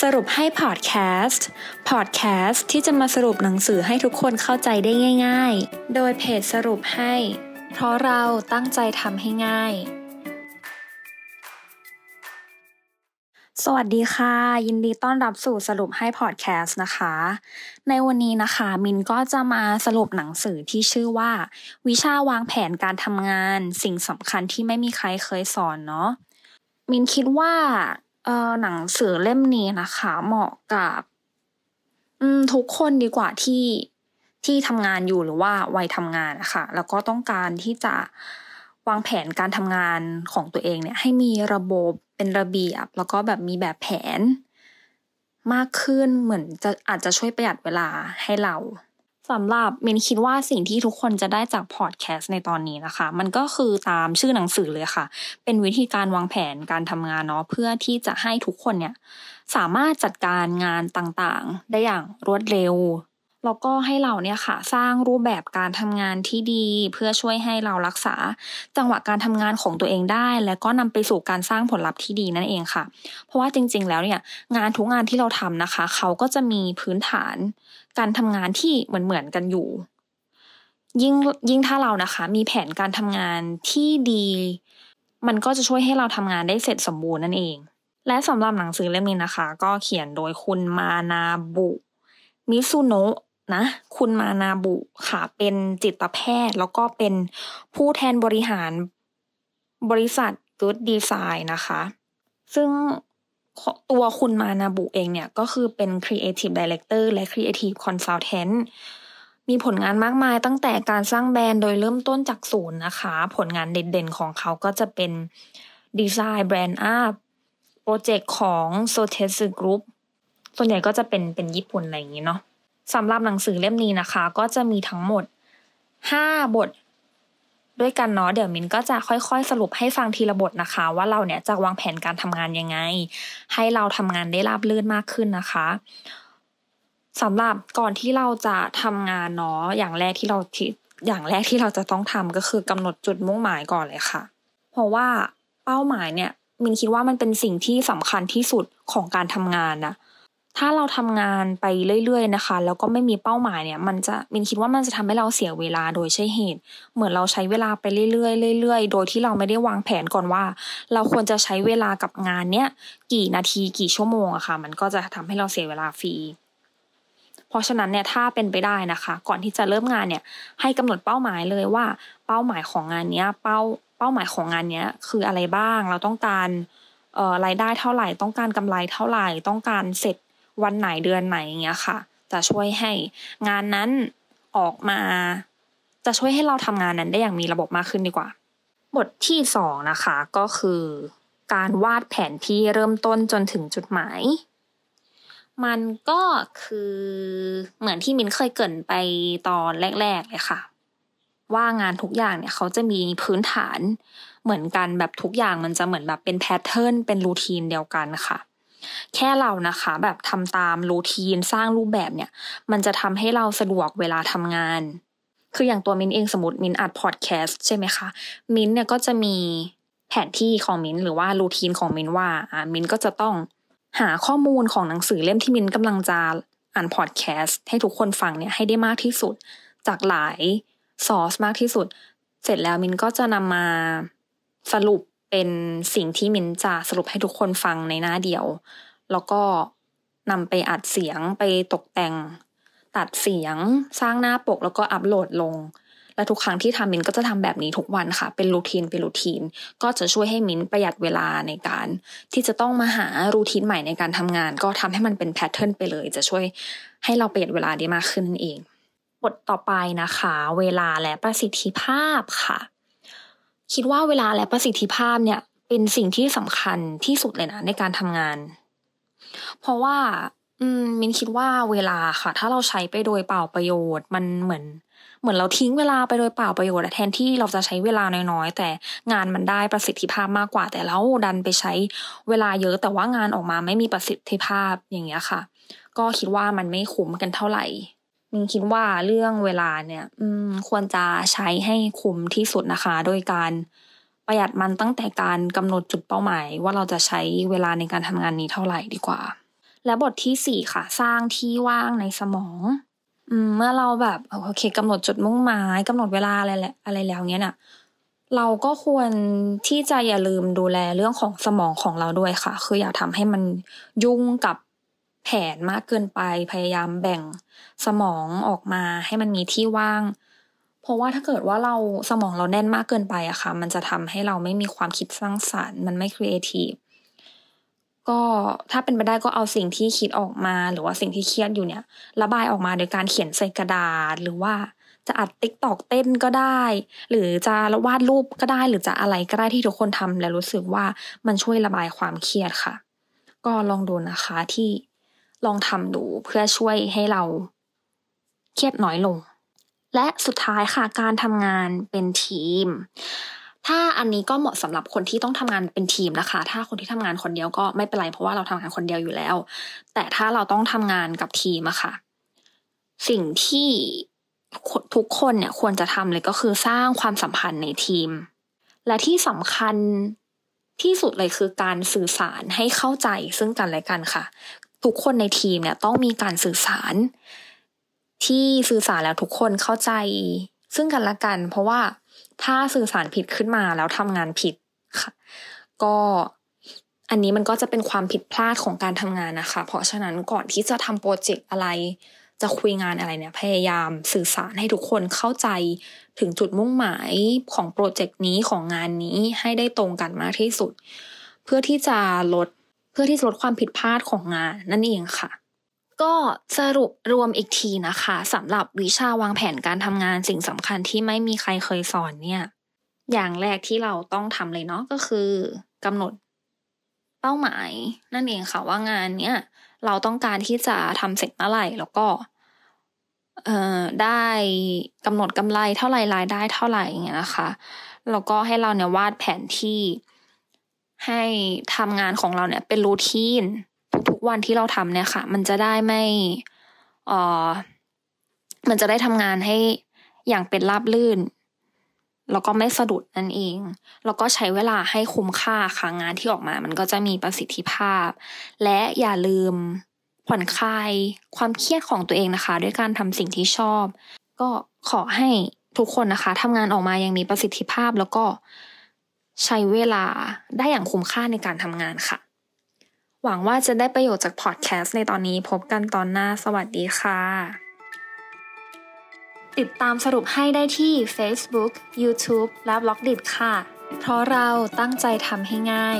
สรุปให้พอดแคสต์ พอดแคสต์ที่จะมาสรุปหนังสือให้ทุกคนเข้าใจได้ง่าย ๆ โดยเพจสรุปให้ เพราะเราตั้งใจทำให้ง่าย สวัสดีค่ะ ยินดีต้อนรับสู่สรุปให้พอดแคสต์นะคะ ในวันนี้นะคะ มินก็จะมาสรุปหนังสือที่ชื่อว่า วิชาวางแผนการทำงาน สิ่งสำคัญที่ไม่มีใครเคยสอนเนาะมินคิดว่า เออหนังสือเล่มนี้นะคะ เหมาะกับ อืมทุกคนดีกว่าที่ที่ทำงานอยู่หรือว่าวัยทำงานนะคะแล้วก็ต้องการที่จะวางแผนการทำงานของตัวเองเนี่ย ให้มีระบบเป็นระเบียบ แล้วก็แบบมีแบบแผน มากขึ้นเหมือนจะอาจจะช่วยประหยัดเวลาให้เรา สำหรับมินคิดว่าสิ่งที่ทุกคนจะได้จากพอดแคสต์ในตอนนี้นะคะ มันก็คือตามชื่อหนังสือเลยค่ะ เป็นวิธีการวางแผนการทำงานเนาะเพื่อที่จะให้ทุกคนเนี่ยสามารถจัดการงานต่างๆ ได้อย่างรวดเร็ว แล้วก็ให้เราเนี่ยค่ะสร้างรูปแบบการทำงานที่ดี เพื่อช่วยให้เรารักษา จังหวะการทำงานของตัวเองได้ และก็นำไปสู่การสร้างผลลัพธ์ที่ดีนั่นเองค่ะ เพราะว่าจริง ๆ แล้วเนี่ยงานทุกงานที่เราทำนะคะ เขาก็จะมีพื้นฐาน การทำงานที่เหมือนเหมือนกันอยู่ ยิ่งยิ่งถ้าเรานะคะ มีแผนการทำงานที่ดี มันก็จะช่วยให้เราทำงานได้เสร็จสมบูรณ์นั่นเองและสำหรับหนังสือเล่มนี้นะคะ ก็เขียนโดยคุณมานาบุ มิซุโนะ นะ คุณมานาบุค่ะ เป็นจิตแพทย์ แล้วก็เป็นผู้แทนบริหารบริษัท Good Design นะคะ ซึ่งตัวคุณมานาบุเองเนี่ย ก็คือเป็น Creative Director และ Creative Consultant มีผลงานมากมายตั้งแต่การสร้างแบรนด์โดยเริ่มต้นจากศูนย์นะคะ ผลงานเด่นๆของเขาก็จะเป็น design brand up project ของ s o t e s Group ส่วนใหญ่ก็จะเป็นเป็นญี่ปุ่นอะไรอย่างนี้เนาะ สำหรับหนังสือเล่มนี้นะคะ ก็จะมีทั้งหมดห้าบท ด้วยกันเนาะเดี๋ยวมินก็จะค่อยๆ สรุปให้ฟังทีละบทนะคะ ว่าเราเนี่ยจะวางแผนการทำงานยังไง ให้เราทำงานได้ราบรื่นมากขึ้นนะคะสำหรับก่อนที่เราจะทำงานเนาะอย่างแรกที่เราที่อย่างแรกที่เราจะต้องทำก็คือกำหนดจุดมุ่งหมายก่อนเลยค่ะ เพราะว่าเป้าหมายเนี่ยมินคิดว่ามันเป็นสิ่งที่สำคัญที่สุดของการทำงานนะ ถ้าเราทำงานไปเรื่อยๆนะคะ แล้วก็ไม่มีเป้าหมายเนี่ย มันจะมินคิดว่ามันจะทำให้เราเสียเวลาโดยใช่เหตุ เหมือนเราใช้เวลาไปเรื่อยๆเรื่อยๆ โดยที่เราไม่ได้วางแผนก่อนว่า เราควรจะใช้เวลากับงานเนี้ยกี่นาทีกี่ชั่วโมงอะค่ะ มันก็จะทำให้เราเสียเวลาฟรีเพราะฉะนั้นเนี่ยถ้าเป็นไปได้นะคะ ก่อนที่จะเริ่มงานเนี่ย ให้กำหนดเป้าหมายเลยว่า เป้าหมายของงานเนี้ย เป้าเป้าหมายของงานเนี้ยคืออะไรบ้าง เราต้องการเอ่อรายได้เท่าไหร่ ต้องการกำไรเท่าไหร่ ต้องการเสร็จ วันไหนเดือนไหนอย่างเงี้ยค่ะ จะช่วยให้งานนั้นออกมา จะช่วยให้เราทำงานนั้นได้อย่างมีระบบมากขึ้นดีกว่า บทที่สองนะคะก็คือ การวาดแผนที่เริ่มต้นจนถึงจุดหมาย มันก็คือเหมือนที่มินเคยเกินไปตอนแรก ๆ เลยค่ะ ว่างานทุกอย่างเนี่ยเขาจะมีพื้นฐานเหมือนกันแบบทุกอย่างมันจะเหมือนแบบเป็นแพทเทิร์นเป็นรูทีนเดียวกันค่ะ แค่เรานะคะ แบบทำตามรูทีนสร้างรูปแบบเนี่ย มันจะทำให้เราสะดวกเวลาทำงาน คืออย่างตัวมินเองสมมติมินอัดพอดแคสต์ใช่ไหมคะ มินเนี่ยก็จะมีแผนที่ของมินหรือว่ารูทีนของมินว่าอ่ามินก็จะต้องหาข้อมูลของหนังสือเล่มที่มินกำลังจะอ่านพอดแคสต์ให้ทุกคนฟังเนี่ยให้ได้มากที่สุด จากหลายซอสมากที่สุด เสร็จแล้วมินก็จะนำมาสรุป เป็นสิ่งที่มินจะสรุปให้ทุกคนฟังในหน้าเดียว แล้วก็นำไปอัดเสียงไปตกแต่ง ตัดเสียงสร้างหน้าปกแล้วก็อัปโหลดลง และทุกครั้งที่ทำมินก็จะทำแบบนี้ทุกวันค่ะ เป็นรูทีนเป็นรูทีน ก็จะช่วยให้มินประหยัดเวลาในการ ที่จะต้องมาหารูทีนใหม่ในการทำงาน ก็ทำให้มันเป็นแพทเทิร์นไปเลย จะช่วยให้เราประหยัดเวลาได้มากขึ้นนั่นเองบทต่อไปนะคะ เวลาและประสิทธิภาพค่ะ คิดว่าเวลาและประสิทธิภาพเนี่ย เป็นสิ่งที่สำคัญที่สุดเลยนะในการทำงาน เพราะว่า อืมมินคิดว่าเวลาค่ะ ถ้าเราใช้ไปโดยเปล่าประโยชน์ มันเหมือน เหมือนเราทิ้งเวลาไปโดยเปล่าประโยชน์แทนที่เราจะใช้เวลาน้อยๆแต่งานมันได้ประสิทธิภาพมากกว่า แต่เราดันไปใช้เวลาเยอะแต่ว่างานออกมาไม่มีประสิทธิภาพอย่างเงี้ยค่ะ ก็คิดว่ามันไม่คุ้มกันเท่าไหร่ มินคิดว่าเรื่องเวลาเนี่ย อืม ควรจะใช้ให้คุ้มที่สุดนะคะ โดยการประหยัดมันตั้งแต่การกำหนดจุดเป้าหมาย ว่าเราจะใช้เวลาในการทำงานนี้เท่าไหร่ดีกว่า และบทที่สี่ค่ะ สร้างที่ว่างในสมองอืมเมื่อเราแบบโอเคกำหนดจุดมุ่งหมายกำหนดเวลาอะไรแหละอะไรแล้วเนี้ยน่ะ เราก็ควรที่จะอย่าลืมดูแลเรื่องของสมองของเราด้วยค่ะ คืออย่าทำให้มันยุ่งกับ แผนมากเกินไปพยายามแบ่งสมองออกมาให้มันมีที่ว่าง เพราะว่าถ้าเกิดว่าเราสมองเราแน่นมากเกินไปอะค่ะ มันจะทำให้เราไม่มีความคิดสร้างสรรค์ มันไม่ครีเอทีฟก็ถ้าเป็นไปได้ก็เอาสิ่งที่คิดออกมา หรือว่าสิ่งที่เครียดอยู่เนี่ย ระบายออกมาโดยการเขียนใส่กระดาษ หรือว่าจะอัด TikTok เต้นก็ได้ หรือจะวาดรูปก็ได้ หรือจะอะไรก็ได้ที่ทุกคนทำแล้วรู้สึกว่ามันช่วยระบายความเครียดค่ะ ก็ลองดูนะคะที่ ลองทำดูเพื่อช่วยให้เราเครียดน้อยลง และสุดท้ายค่ะการทำงานเป็นทีม ถ้าอันนี้ก็เหมาะสำหรับคนที่ต้องทำงานเป็นทีมนะคะ ถ้าคนที่ทำงานคนเดียวก็ไม่เป็นไรเพราะว่าเราทำงานคนเดียวอยู่แล้ว แต่ถ้าเราต้องทำงานกับทีมอะค่ะ สิ่งที่ทุกคนเนี่ยควรจะทำเลยก็คือสร้างความสัมพันธ์ในทีม และที่สำคัญที่สุดเลยคือการสื่อสารให้เข้าใจซึ่งกันและกันค่ะ ทุกคนในทีมเนี่ยต้องมีการสื่อสาร ที่สื่อสารแล้วทุกคนเข้าใจ ซึ่งกันและกัน เพราะว่าถ้าสื่อสารผิดขึ้นมาแล้วทำงานผิดค่ะ ก็อันนี้มันก็จะเป็นความผิดพลาดของการทำงานนะคะ เพราะฉะนั้นก่อนที่จะทำโปรเจกต์อะไร จะคุยงานอะไรเนี่ย พยายามสื่อสารให้ทุกคนเข้าใจถึงจุดมุ่งหมายของโปรเจกต์นี้ของงานนี้ให้ได้ตรงกันมากที่สุด เพื่อที่จะลด พื่อที่จะลดความผิดพลาดของงานนั่นเองค่ะ ก็สรุปรวมอีกทีนะคะสำหรับวิชาวางแผนการทำงานสิ่งสำคัญที่ไม่มีใครเคยสอนเนี่ย อย่างแรกที่เราต้องทำเลยเนาะก็คือกำหนดเป้าหมาย นั่นเองค่ะว่างานเนี้ยเราต้องการที่จะทำเสร็จเมื่อไหร่แล้วก็เอ่อได้กำหนดกำไรเท่าไหร่รายได้เท่าไหร่อย่างเงี้ยนะคะแล้วก็ให้เราเนี่ยวาดแผนที่ ให้ทำงานของเราเนี่ยเป็นรูทีนทุกๆวันที่เราทำเนี่ยค่ะ มันจะได้ไม่เอ่อมันจะได้ทำงานให้อย่างเป็นราบลื่นแล้วก็ไม่สะดุดนั่นเอง แล้วก็ใช้เวลาให้คุ้มค่าค่ะงานที่ออกมา มันก็จะมีประสิทธิภาพ และอย่าลืมผ่อนคลายความเครียดของตัวเองนะคะ ด้วยการทำสิ่งที่ชอบ ก็ขอให้ทุกคนนะคะทำงานออกมาอย่างมีประสิทธิภาพแล้วก็ ใช้เวลาได้อย่างคุ้มค่าในการทำงานค่ะ หวังว่าจะได้ประโยชน์จากพอดแคสต์ในตอนนี้พบกันตอนหน้าสวัสดีค่ะ ติดตามสรุปให้ได้ที่ Facebook, YouTube และ b ล็อกดิค่ะ เพราะเราตั้งใจทำให้ง่าย